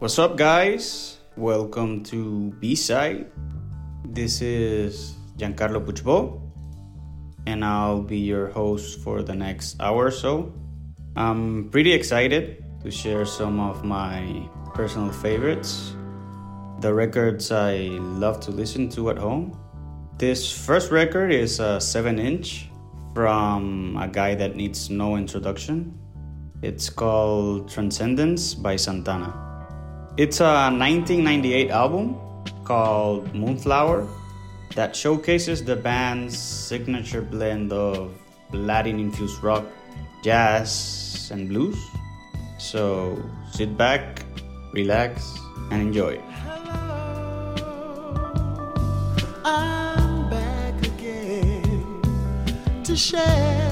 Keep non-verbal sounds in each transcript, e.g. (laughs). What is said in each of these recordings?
What's up, guys? Welcome to B Side. This is Giancarlo Puigbó, and I'll be your host for the next hour or so. I'm pretty excited to share some of my personal favorites, the records I love to listen to at home. This first record is a 7 inch from a guy that needs no introduction. It's called Transcendance by Santana. It's a 1998 album called Moonflower that showcases the band's signature blend of Latin infused rock, jazz, and blues. So sit back, relax, and enjoy. I'm back again to share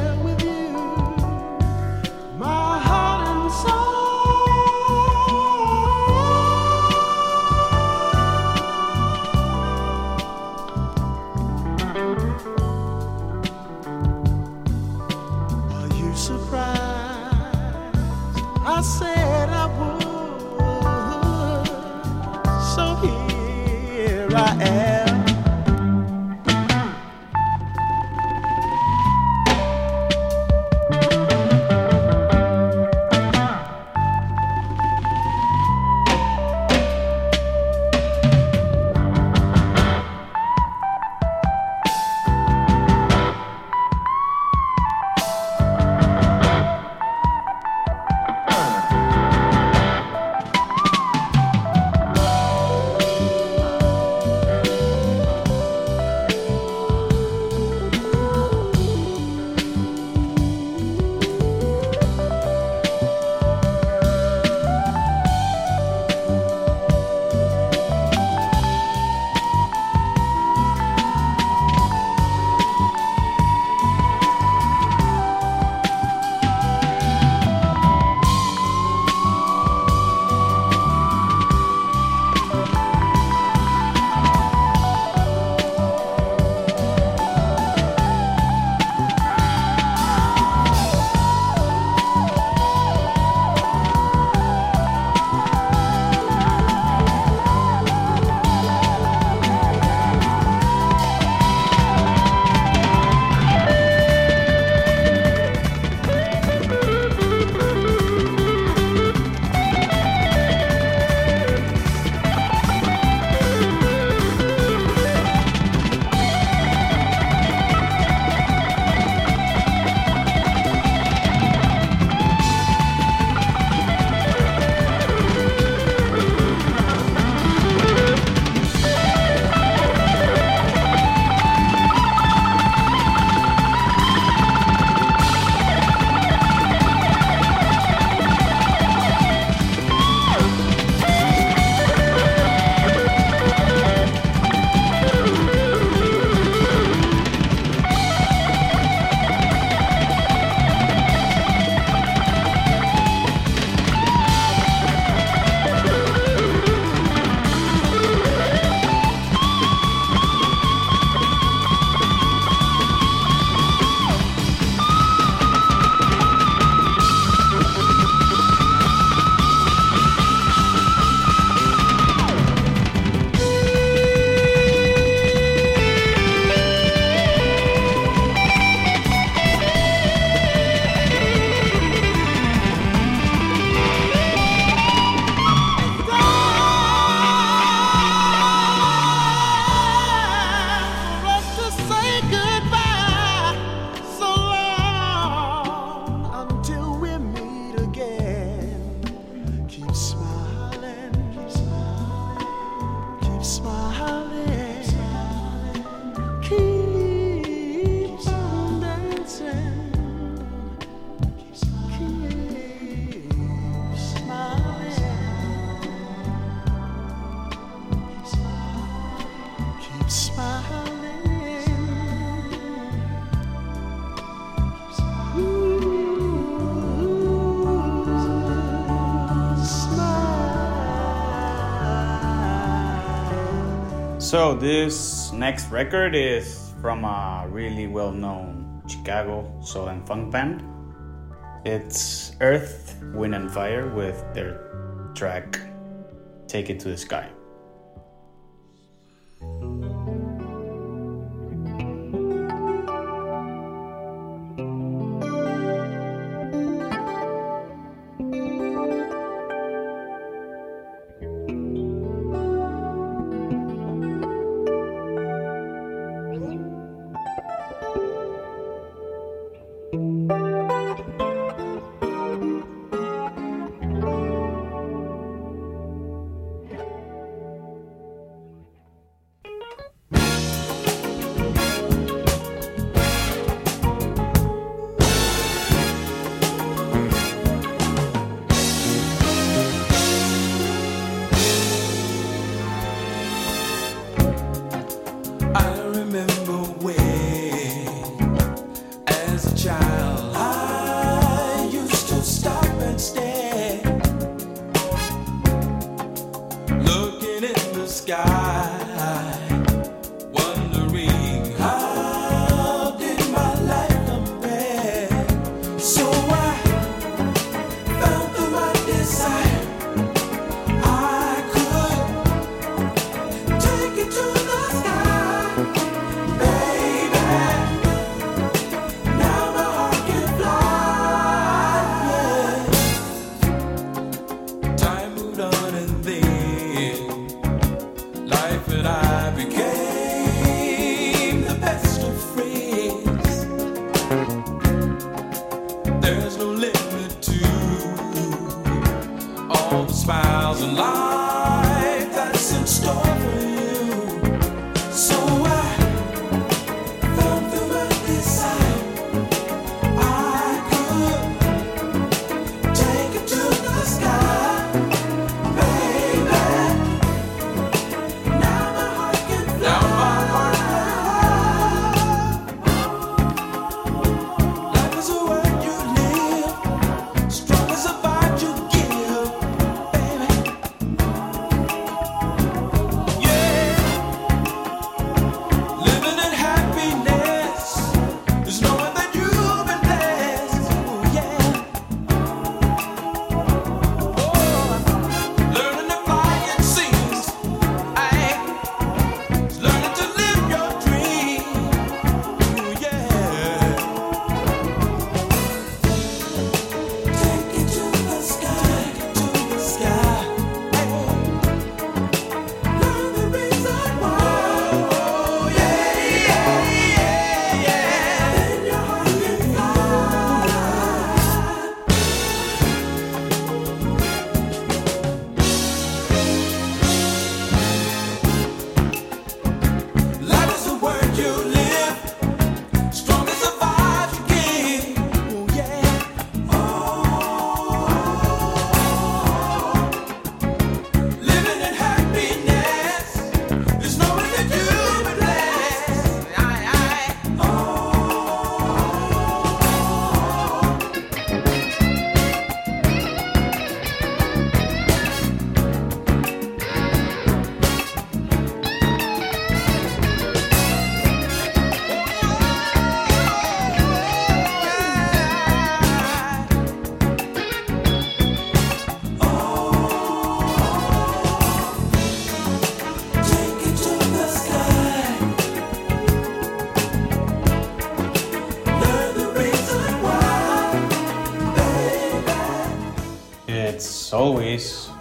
So, this next record is from a really well known Chicago soul and funk band. It's Earth, Wind, and Fire with their track Take It to the Sky.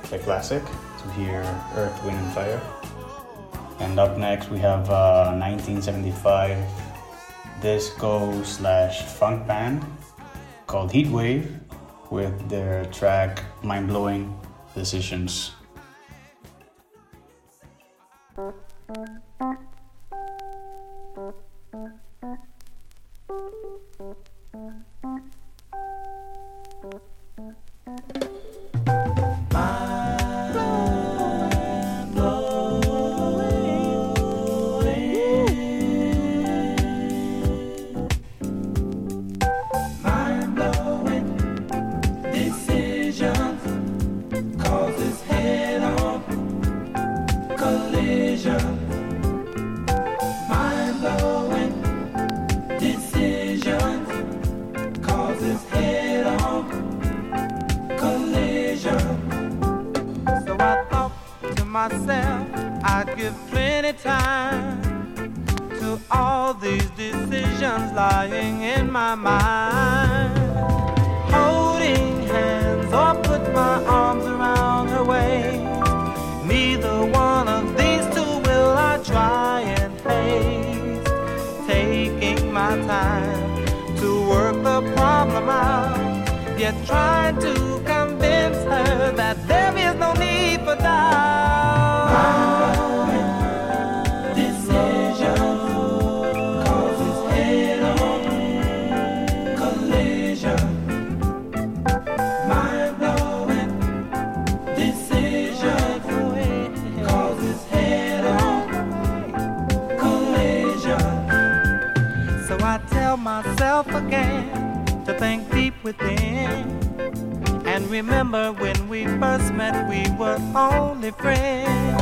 the classic. So here, Earth, Wind, and Fire. And up next, we have uh, 1975 disco slash funk band called Heatwave with their track Mind Blowing Decisions. I'd give plenty time to all these decisions lying in my mind. Holding hands or put my arms around her waist. Neither one of these two will I try and haste. Taking my time to work the problem out, yet trying within. And remember when we first met, we were only friends.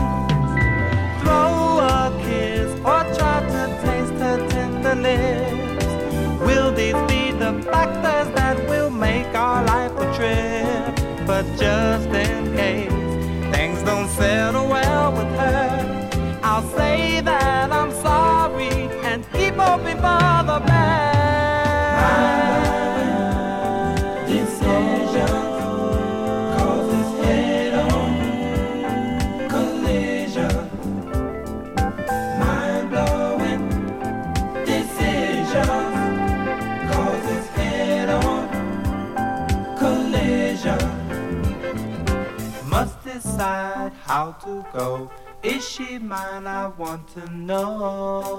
Throw a kiss or try to taste her tender lips. Will these be the factors that will make our life a trip? But just in case things don't settle well with her, I'll say that how to go. Is she mine? I want to know.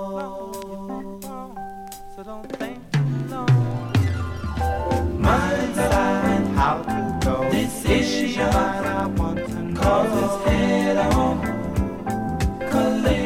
So don't think too long. Must decide how to go. This is she mine? I want to know. Cause it's head-on collision.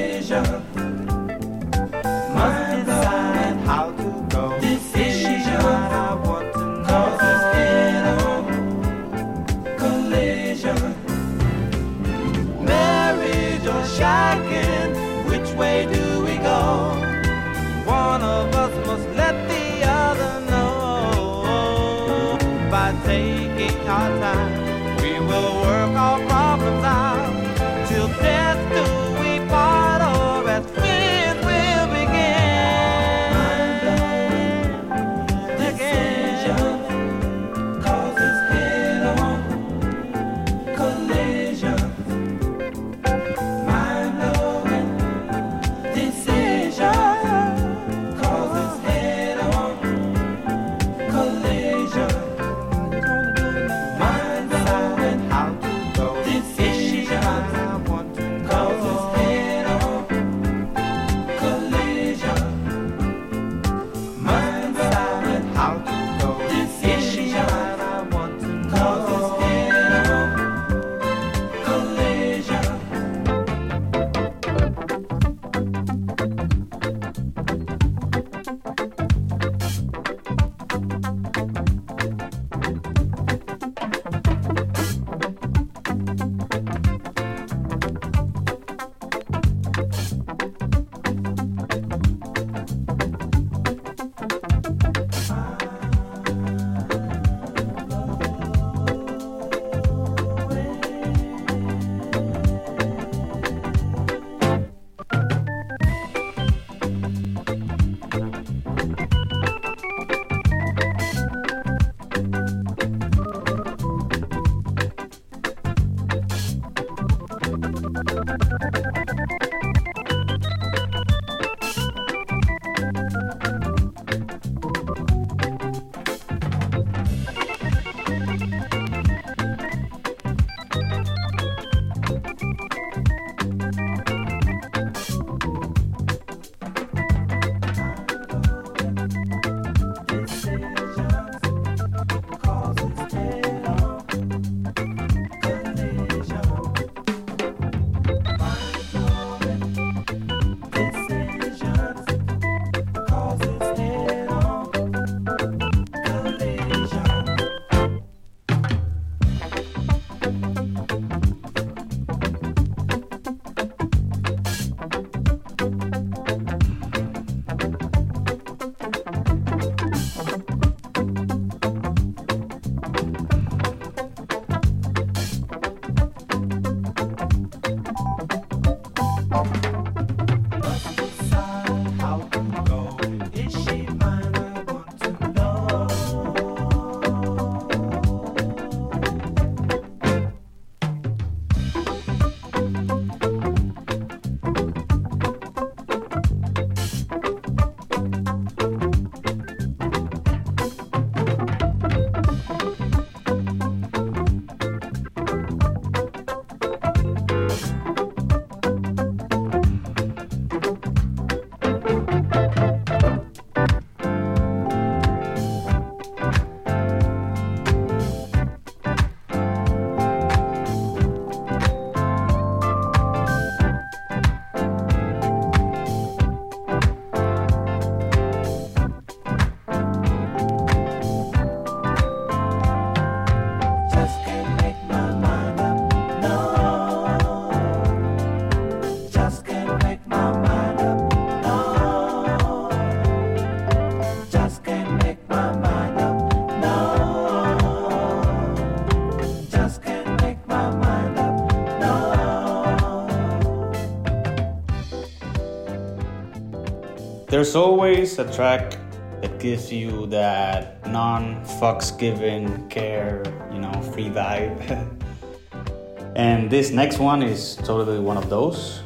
There's always a track that gives you that non fucks given care, you know, free vibe. (laughs) and this next one is totally one of those.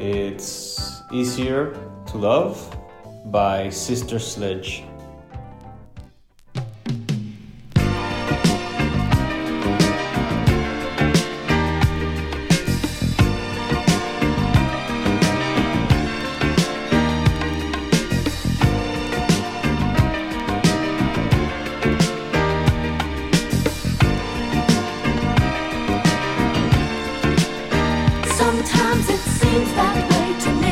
It's Easier to Love by Sister Sledge. Sometimes it seems that way to me.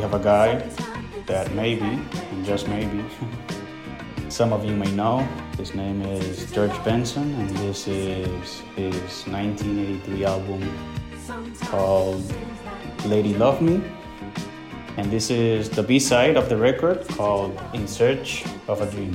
we have a guy that maybe, and just maybe, (laughs) some of you may know. His name is George Benson, and this is his 1983 album called Lady Love Me. And this is the B side of the record called In Search of a Dream.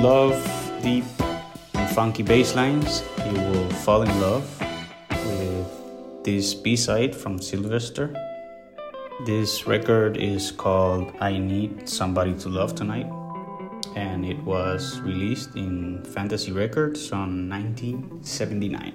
Love deep and funky bass lines, you will fall in love with this B side from Sylvester. This record is called I Need Somebody to Love Tonight, and it was released in Fantasy Records on 1979.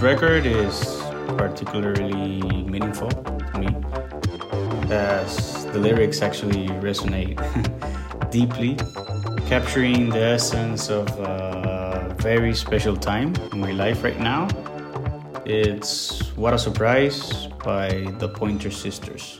this record is particularly meaningful to me, as the lyrics actually resonate (laughs) deeply, capturing the essence of a very special time in my life right now. It's What a Surprise by the Pointer Sisters.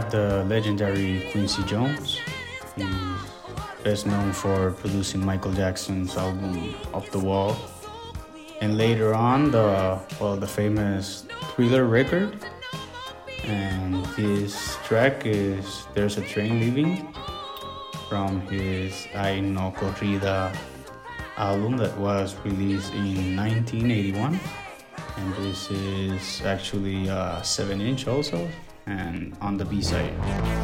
have the legendary Quincy Jones, who's best known for producing Michael Jackson's album Off the Wall. And later on, the well, the famous Thriller record. And his track is There's a Train Leaving from his Ai No Corrida album that was released in 1981. And this is actually a 7 inch also, and on the B side.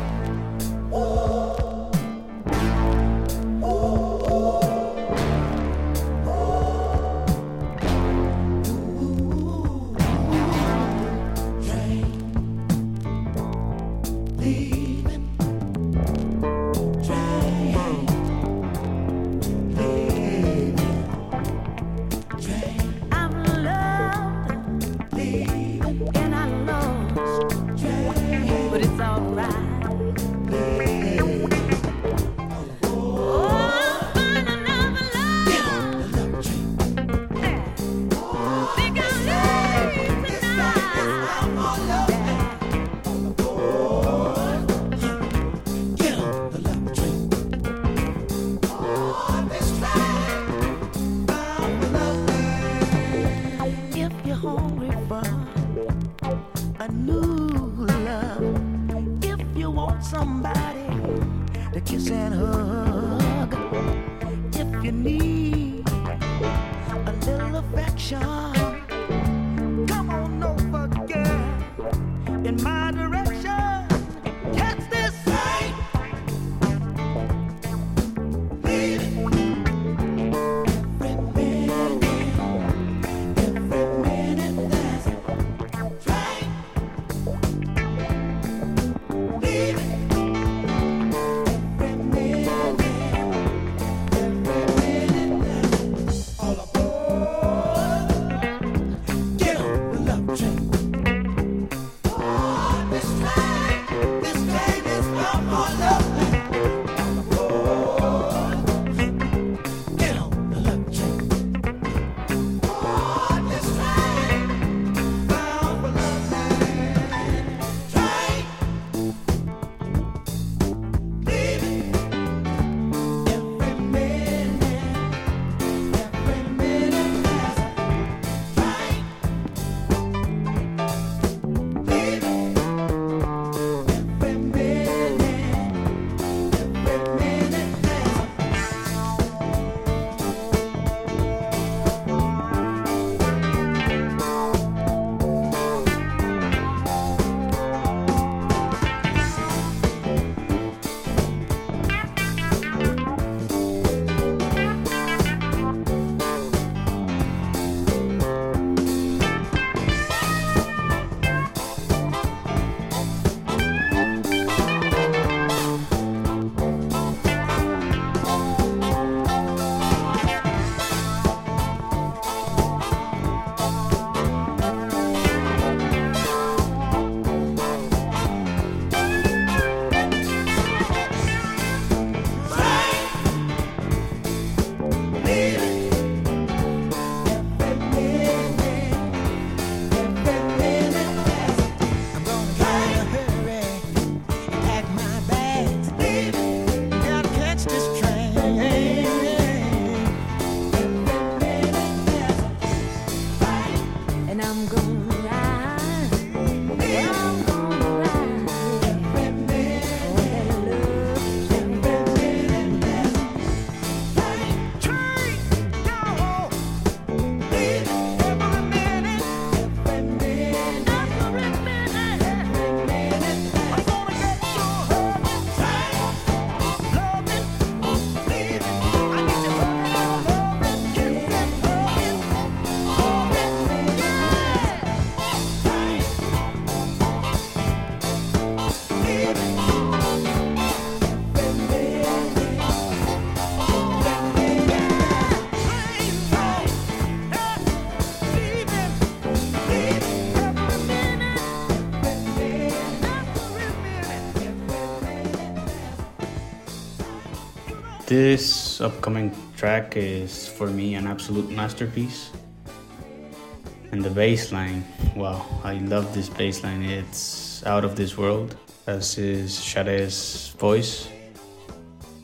This upcoming track is for me an absolute masterpiece. And the bass line, wow, I love this bass line. It's out of this world, as is Sade's voice.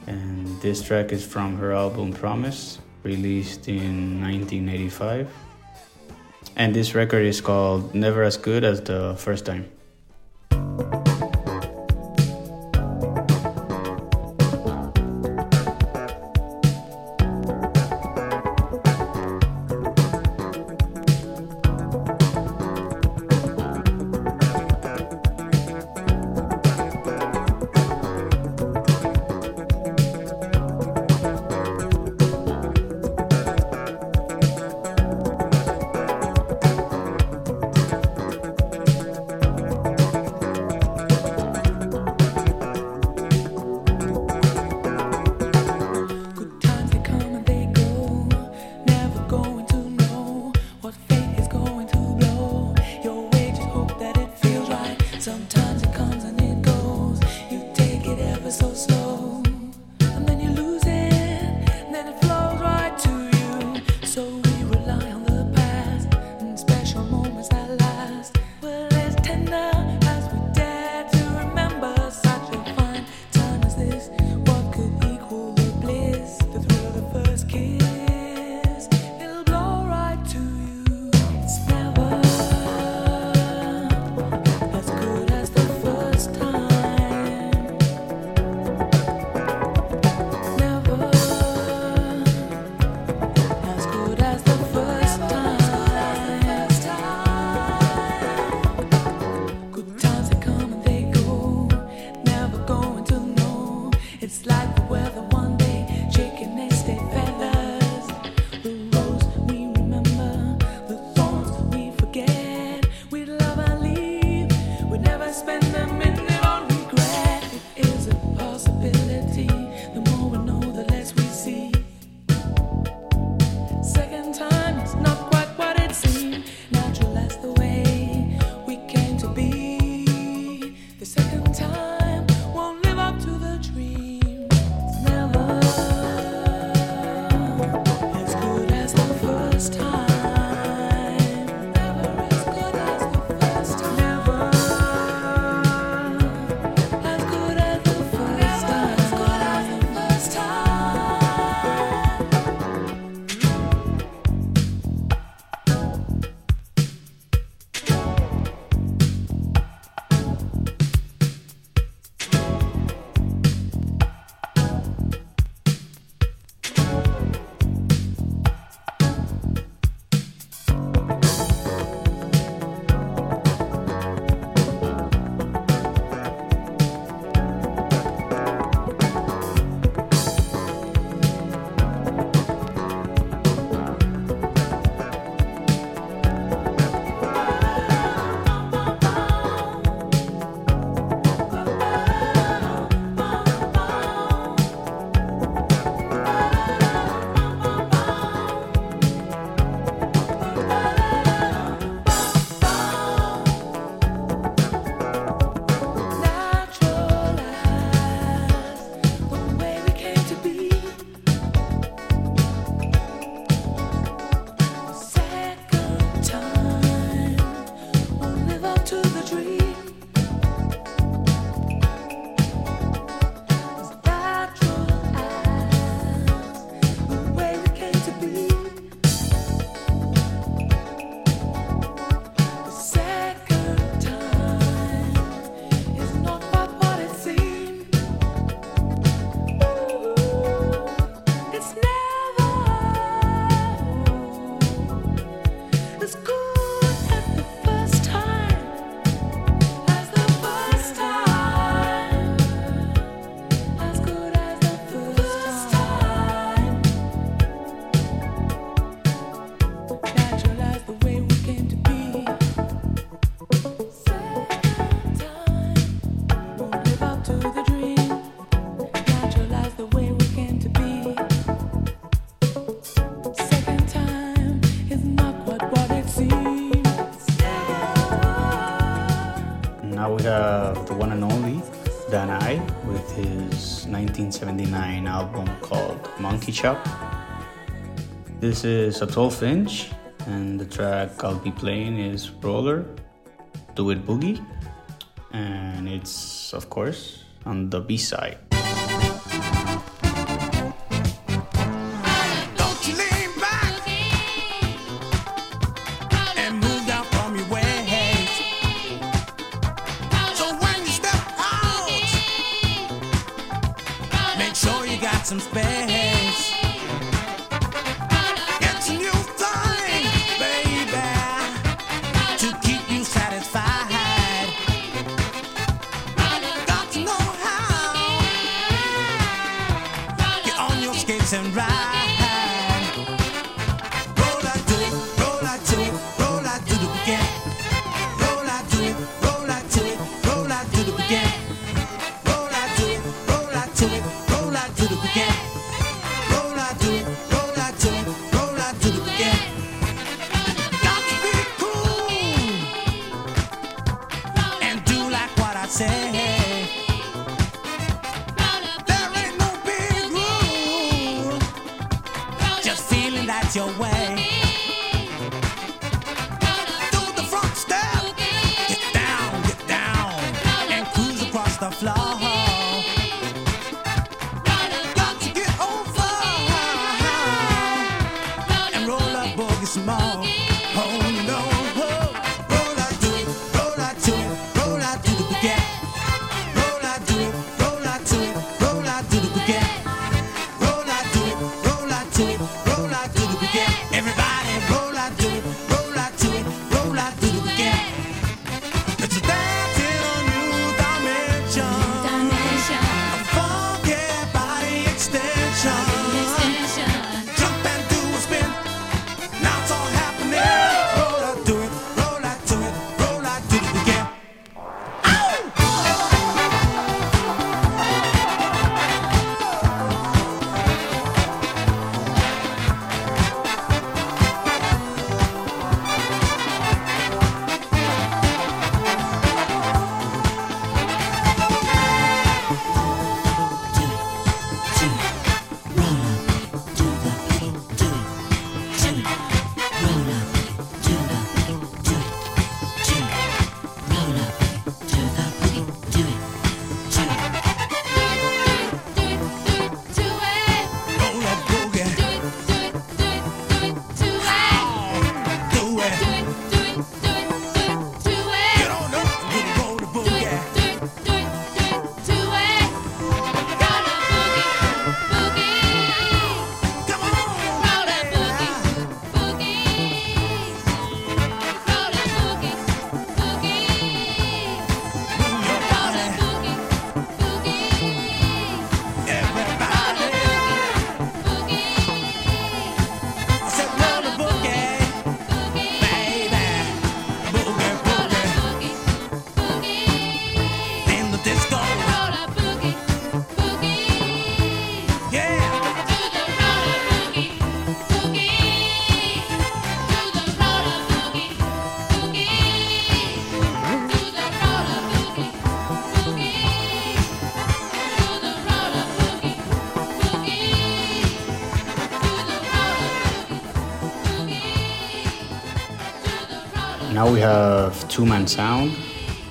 And this track is from her album Promise, released in 1985. And this record is called Never As Good as the First Time. Monkey This is a 12 inch, and the track I'll be playing is Roller, Do It Boogie, and it's, of course, on the B side. and right. have Two Man Sound,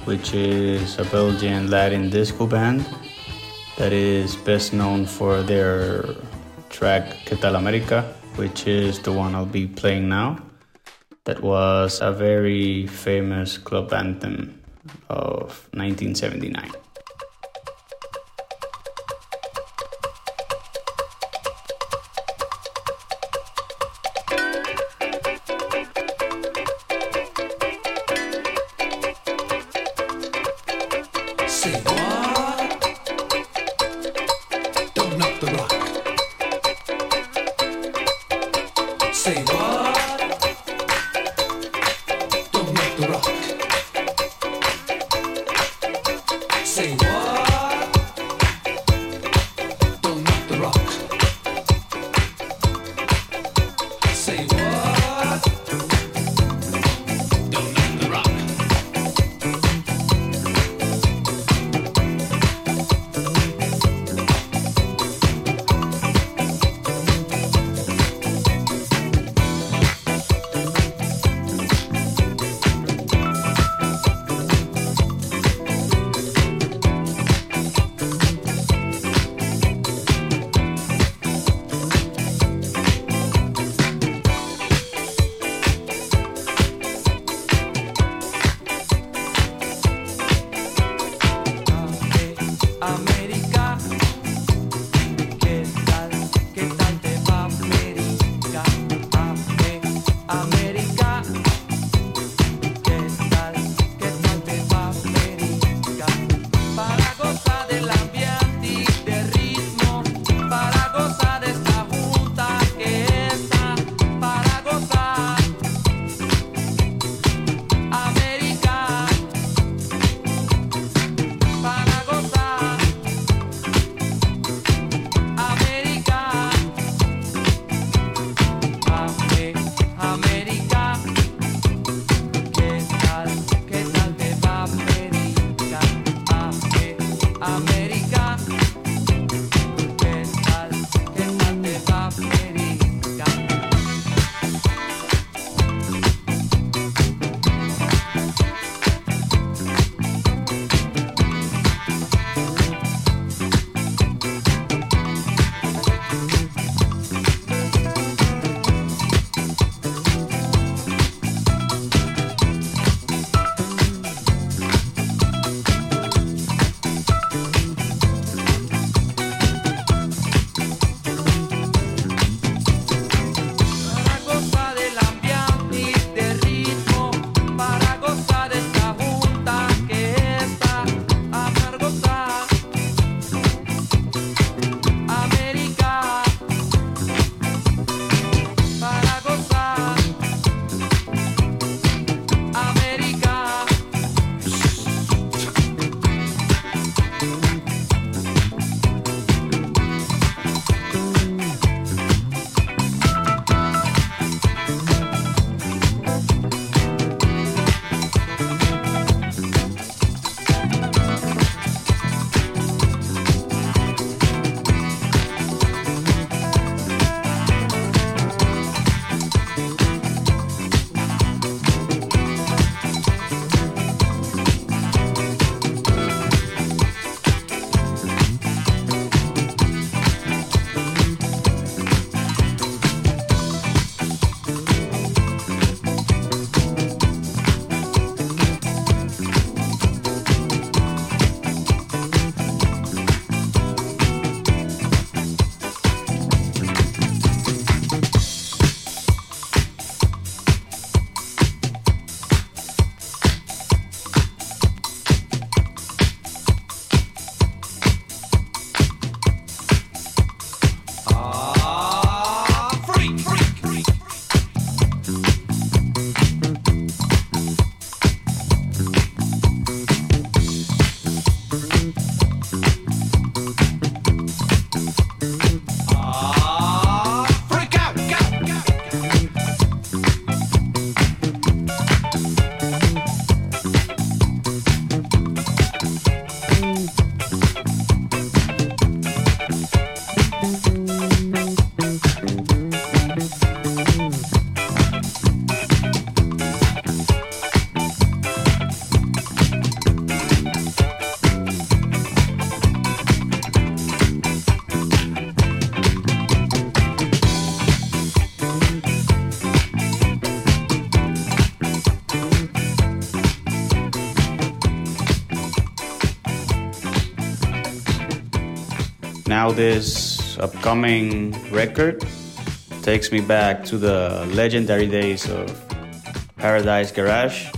which is a Belgian Latin disco band that is best known for their track Que Tal America, which is the one I'll be playing now. That was a very famous club anthem of 1979. now this upcoming record takes me back to the legendary days of Paradise Garage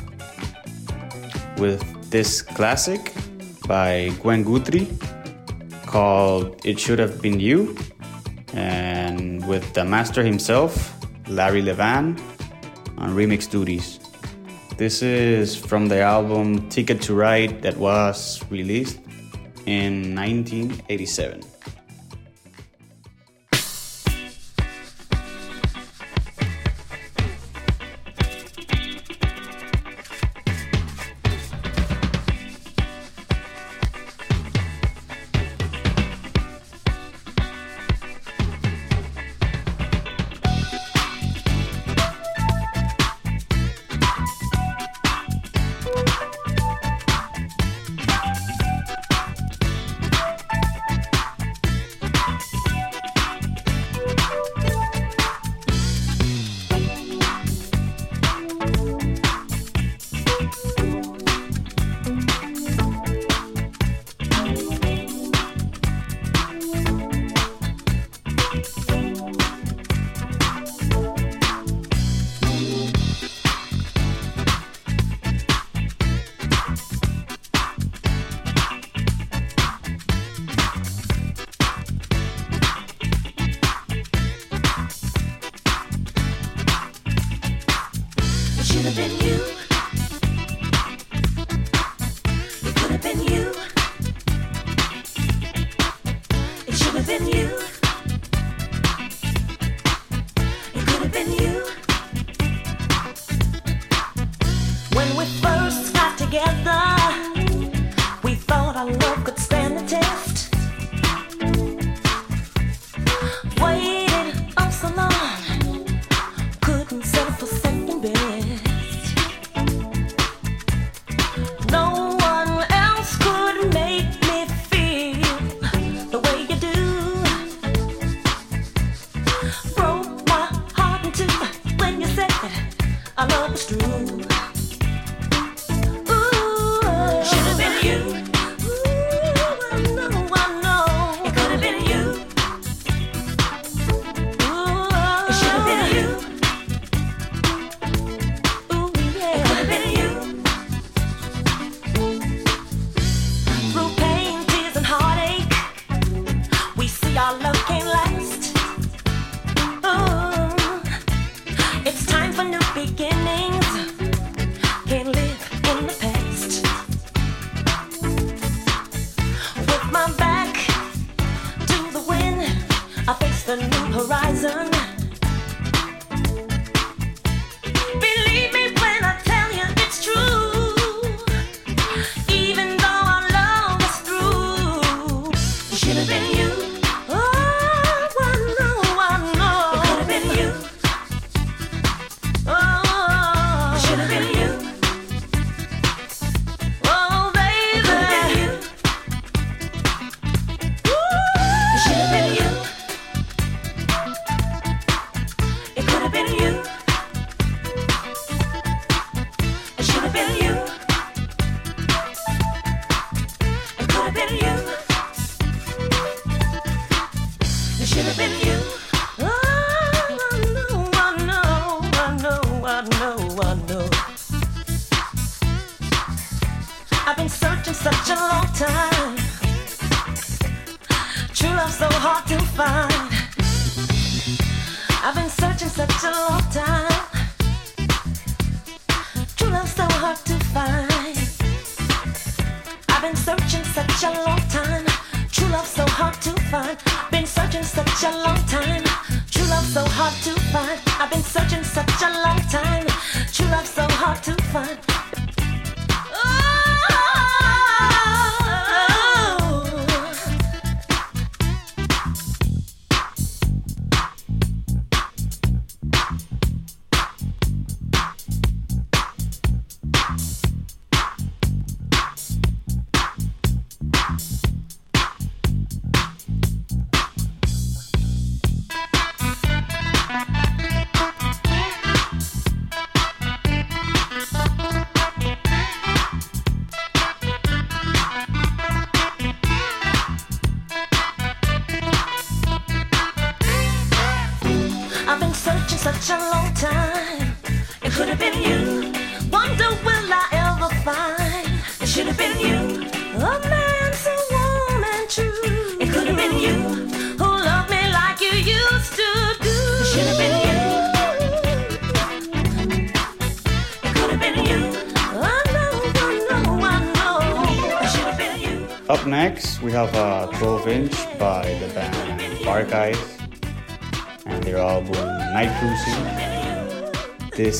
with this classic by Gwen Guthrie called It Should Have Been You, and with the master himself, Larry Levan, on remix duties. This is from the album Ticket to Ride that was released in 1987.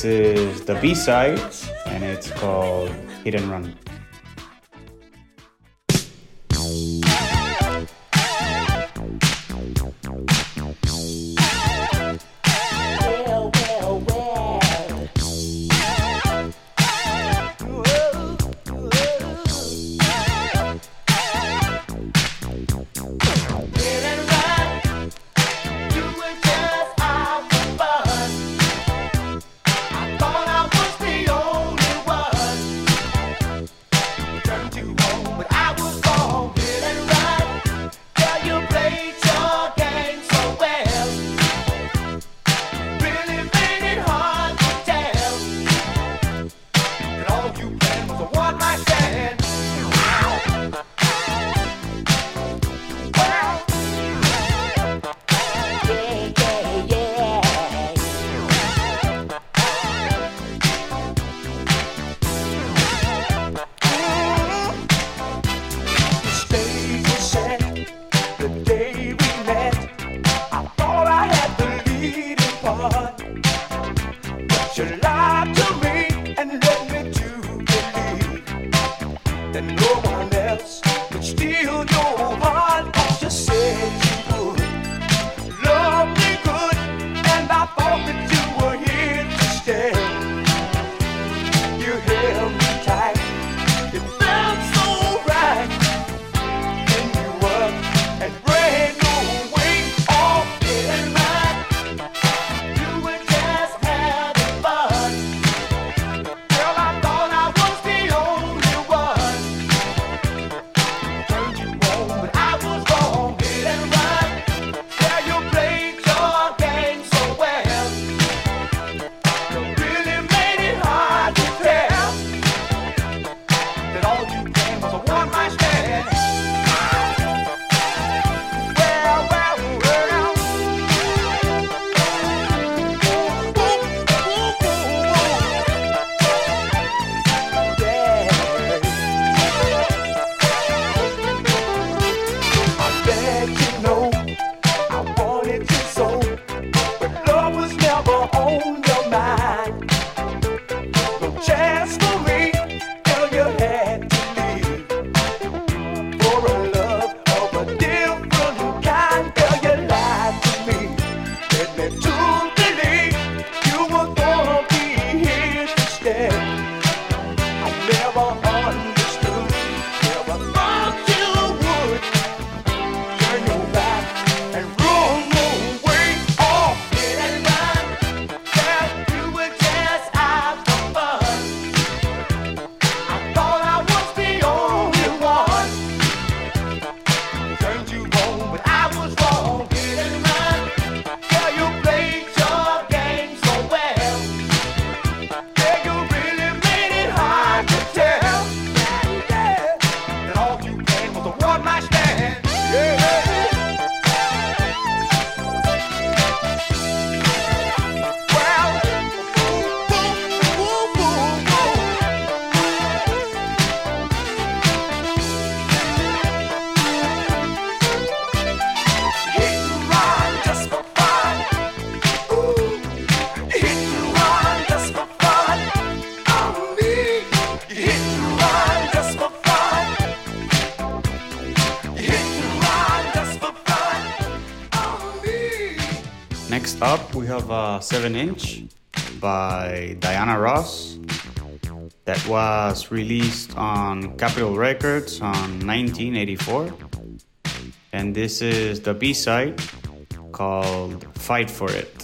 This is the B side, and it's called Hit and Run. 7 inch by Diana Ross that was released on Capitol Records on 1984. And this is the B side called Fight for It.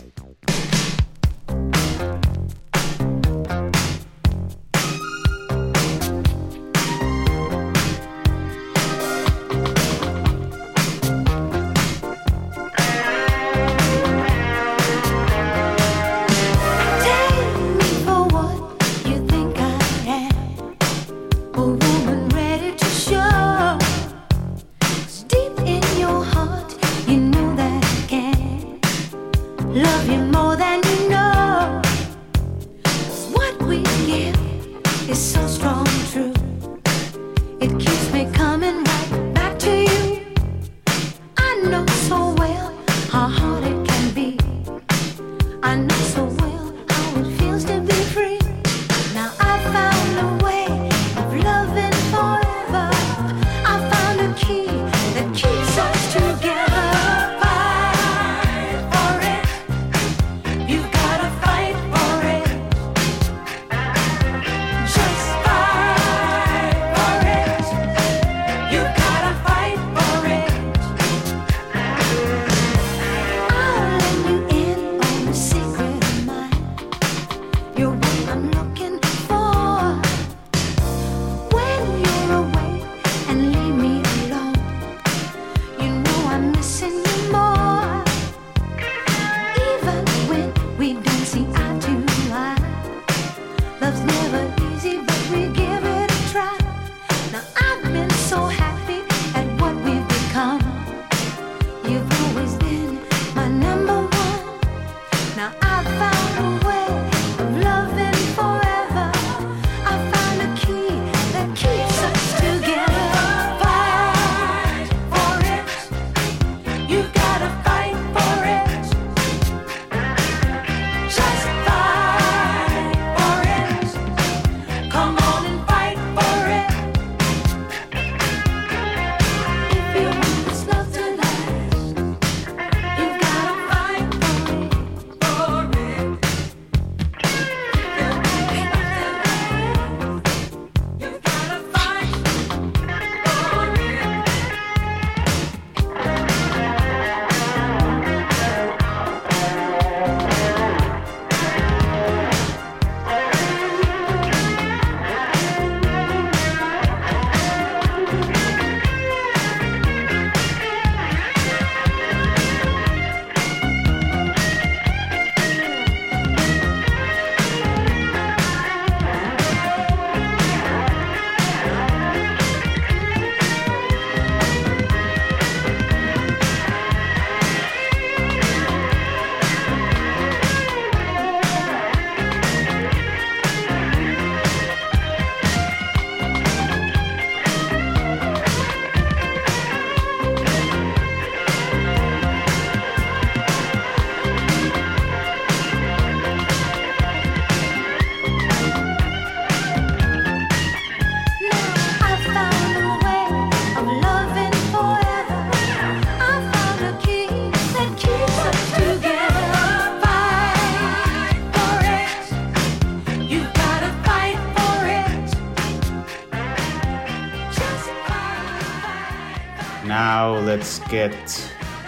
Now let's get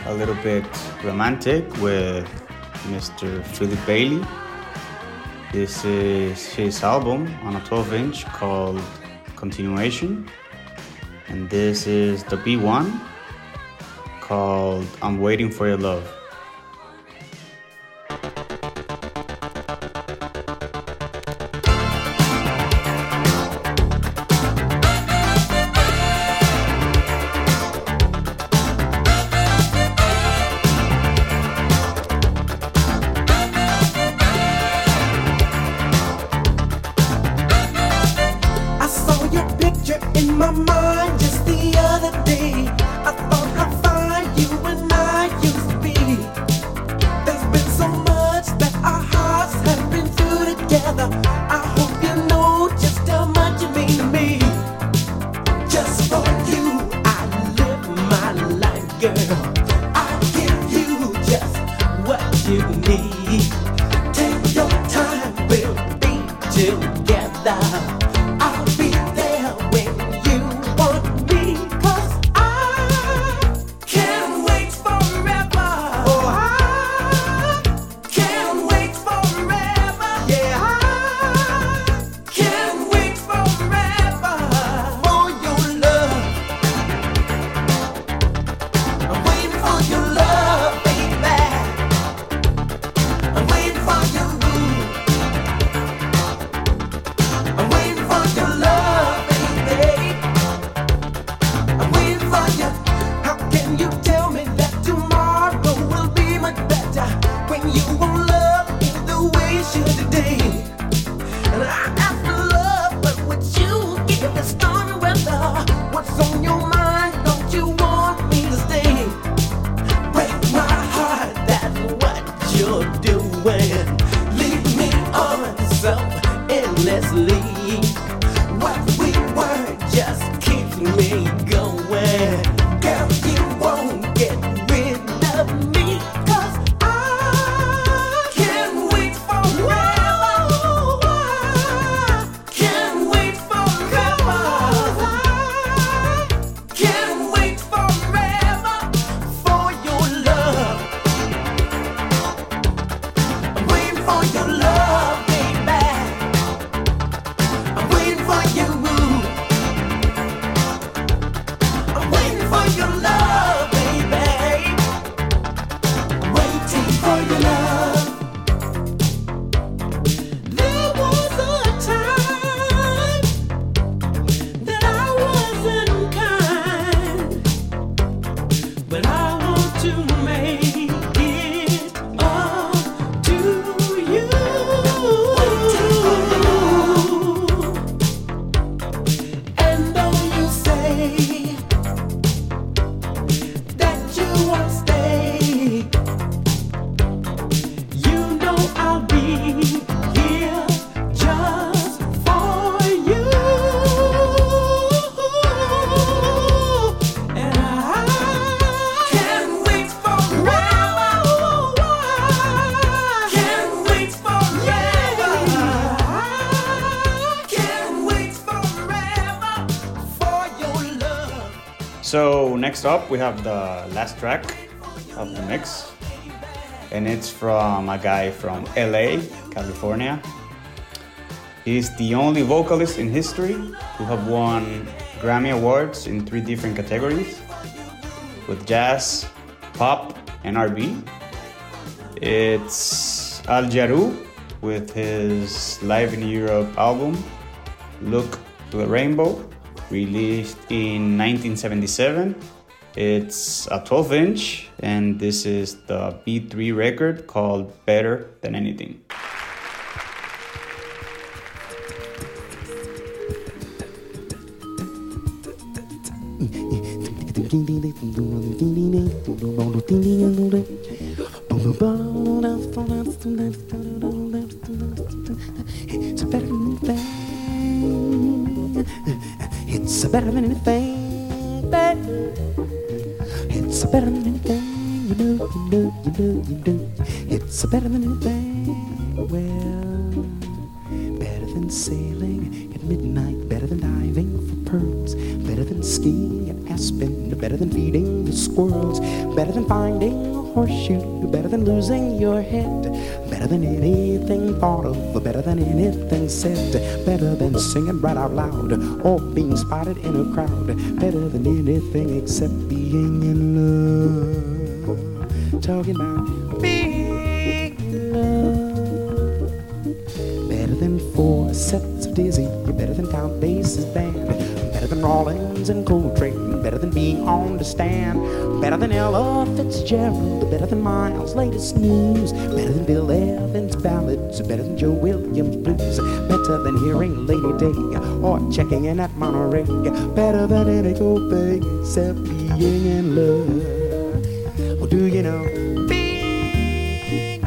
a little bit romantic with Mr. Philip Bailey. This is his album on a 12 inch called Continuation. And this is the B1 called I'm Waiting for Your Love. Next up, we have the last track of the mix, and it's from a guy from LA, California. He's the only vocalist in history to have won Grammy Awards in three different categories with jazz, pop, and R&B. It's Al Jarreau with his Live in Europe album, Look to the Rainbow, released in 1977. It's a 12 inch, and this is the B3 record called Better Than Anything. It's better than anything. It's better than anything. You know, you know. It's better than anything. Well, better than sailing at midnight. Better than diving for pearls. Better than skiing at Aspen. Better than feeding the squirrels. Better than finding a horseshoe. Better than losing your head. Better than anything thought of. Better than anything said. Better than singing right out loud. Or being spotted in a crowd. Better than anything except being in love. Talking about in love. Better than four sets of dizzy. You're better than Count Basie's band. Better than Rollins and Coltrane. Better than being on the stand. Better than Ella Fitzgerald. Better than Miles' latest news. Better than Bill Evans' ballads. Better than Joe Williams' blues. Better than hearing Lady Day or checking in at Monterey. Better than any good thing except being in love. You know? Being.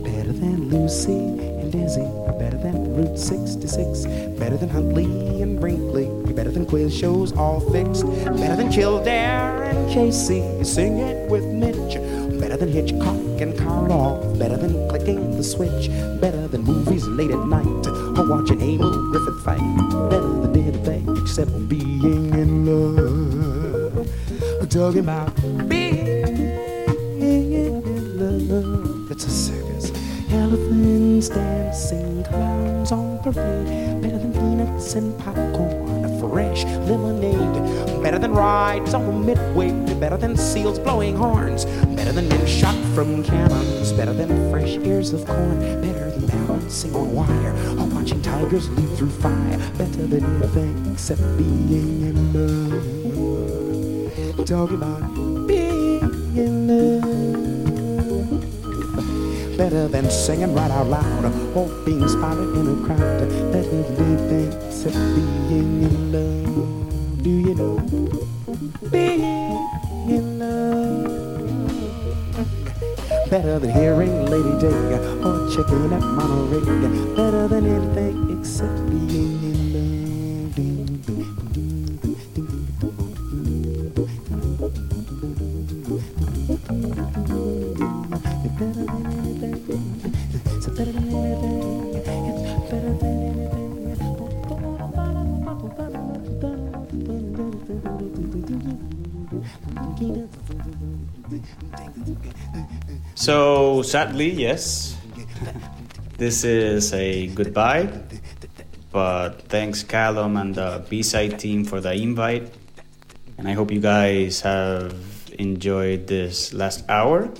Better than Lucy and Desi. Better than Route 66. Better than Huntley and Brinkley. Better than quiz shows all fixed. Better than Kildare and Casey. Sing it with Mitch. Better than Hitchcock and Karloff. Better than clicking the switch. Better than movies late at night. Or watching Emile Griffith fight. Better than anything except being in love. Talking about being in love. It's a circus. Elephants dancing, clowns on parade. Better than peanuts and popcorn, fresh lemonade. Better than rides on midway. Better than seals blowing horns. Better than men shot from cannons. Better than fresh ears of corn. Better than balancing on wire or watching tigers leap through fire. Better than anything except being in love. Talking about being in love better than singing right out loud or being spotted in a crowd. Better than except being in love. Do you know? Being in love. Better than hearing Lady Day or checking out Monterey. Better than anything except being in So, sadly, yes, this is a goodbye. But thanks, Callum and the B side team, for the invite. And I hope you guys have enjoyed this last hour.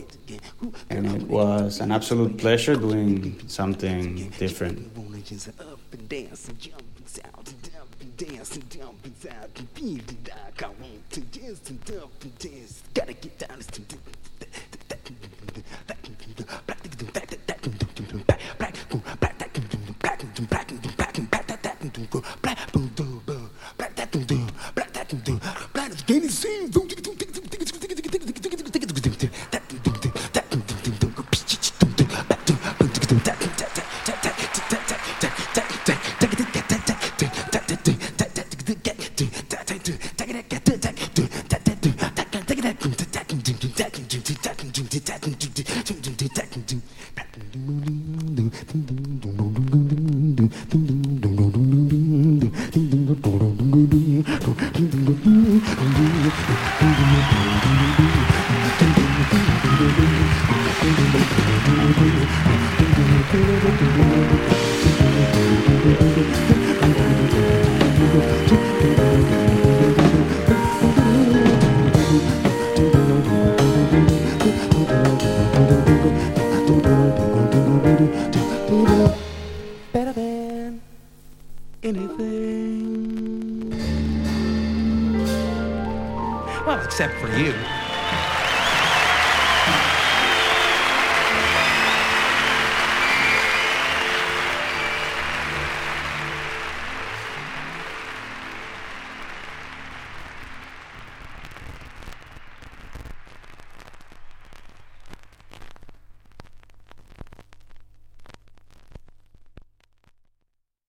And it was an absolute pleasure doing something different. dance and jump and and it like I want to dance and up and dance. Gotta get down to Better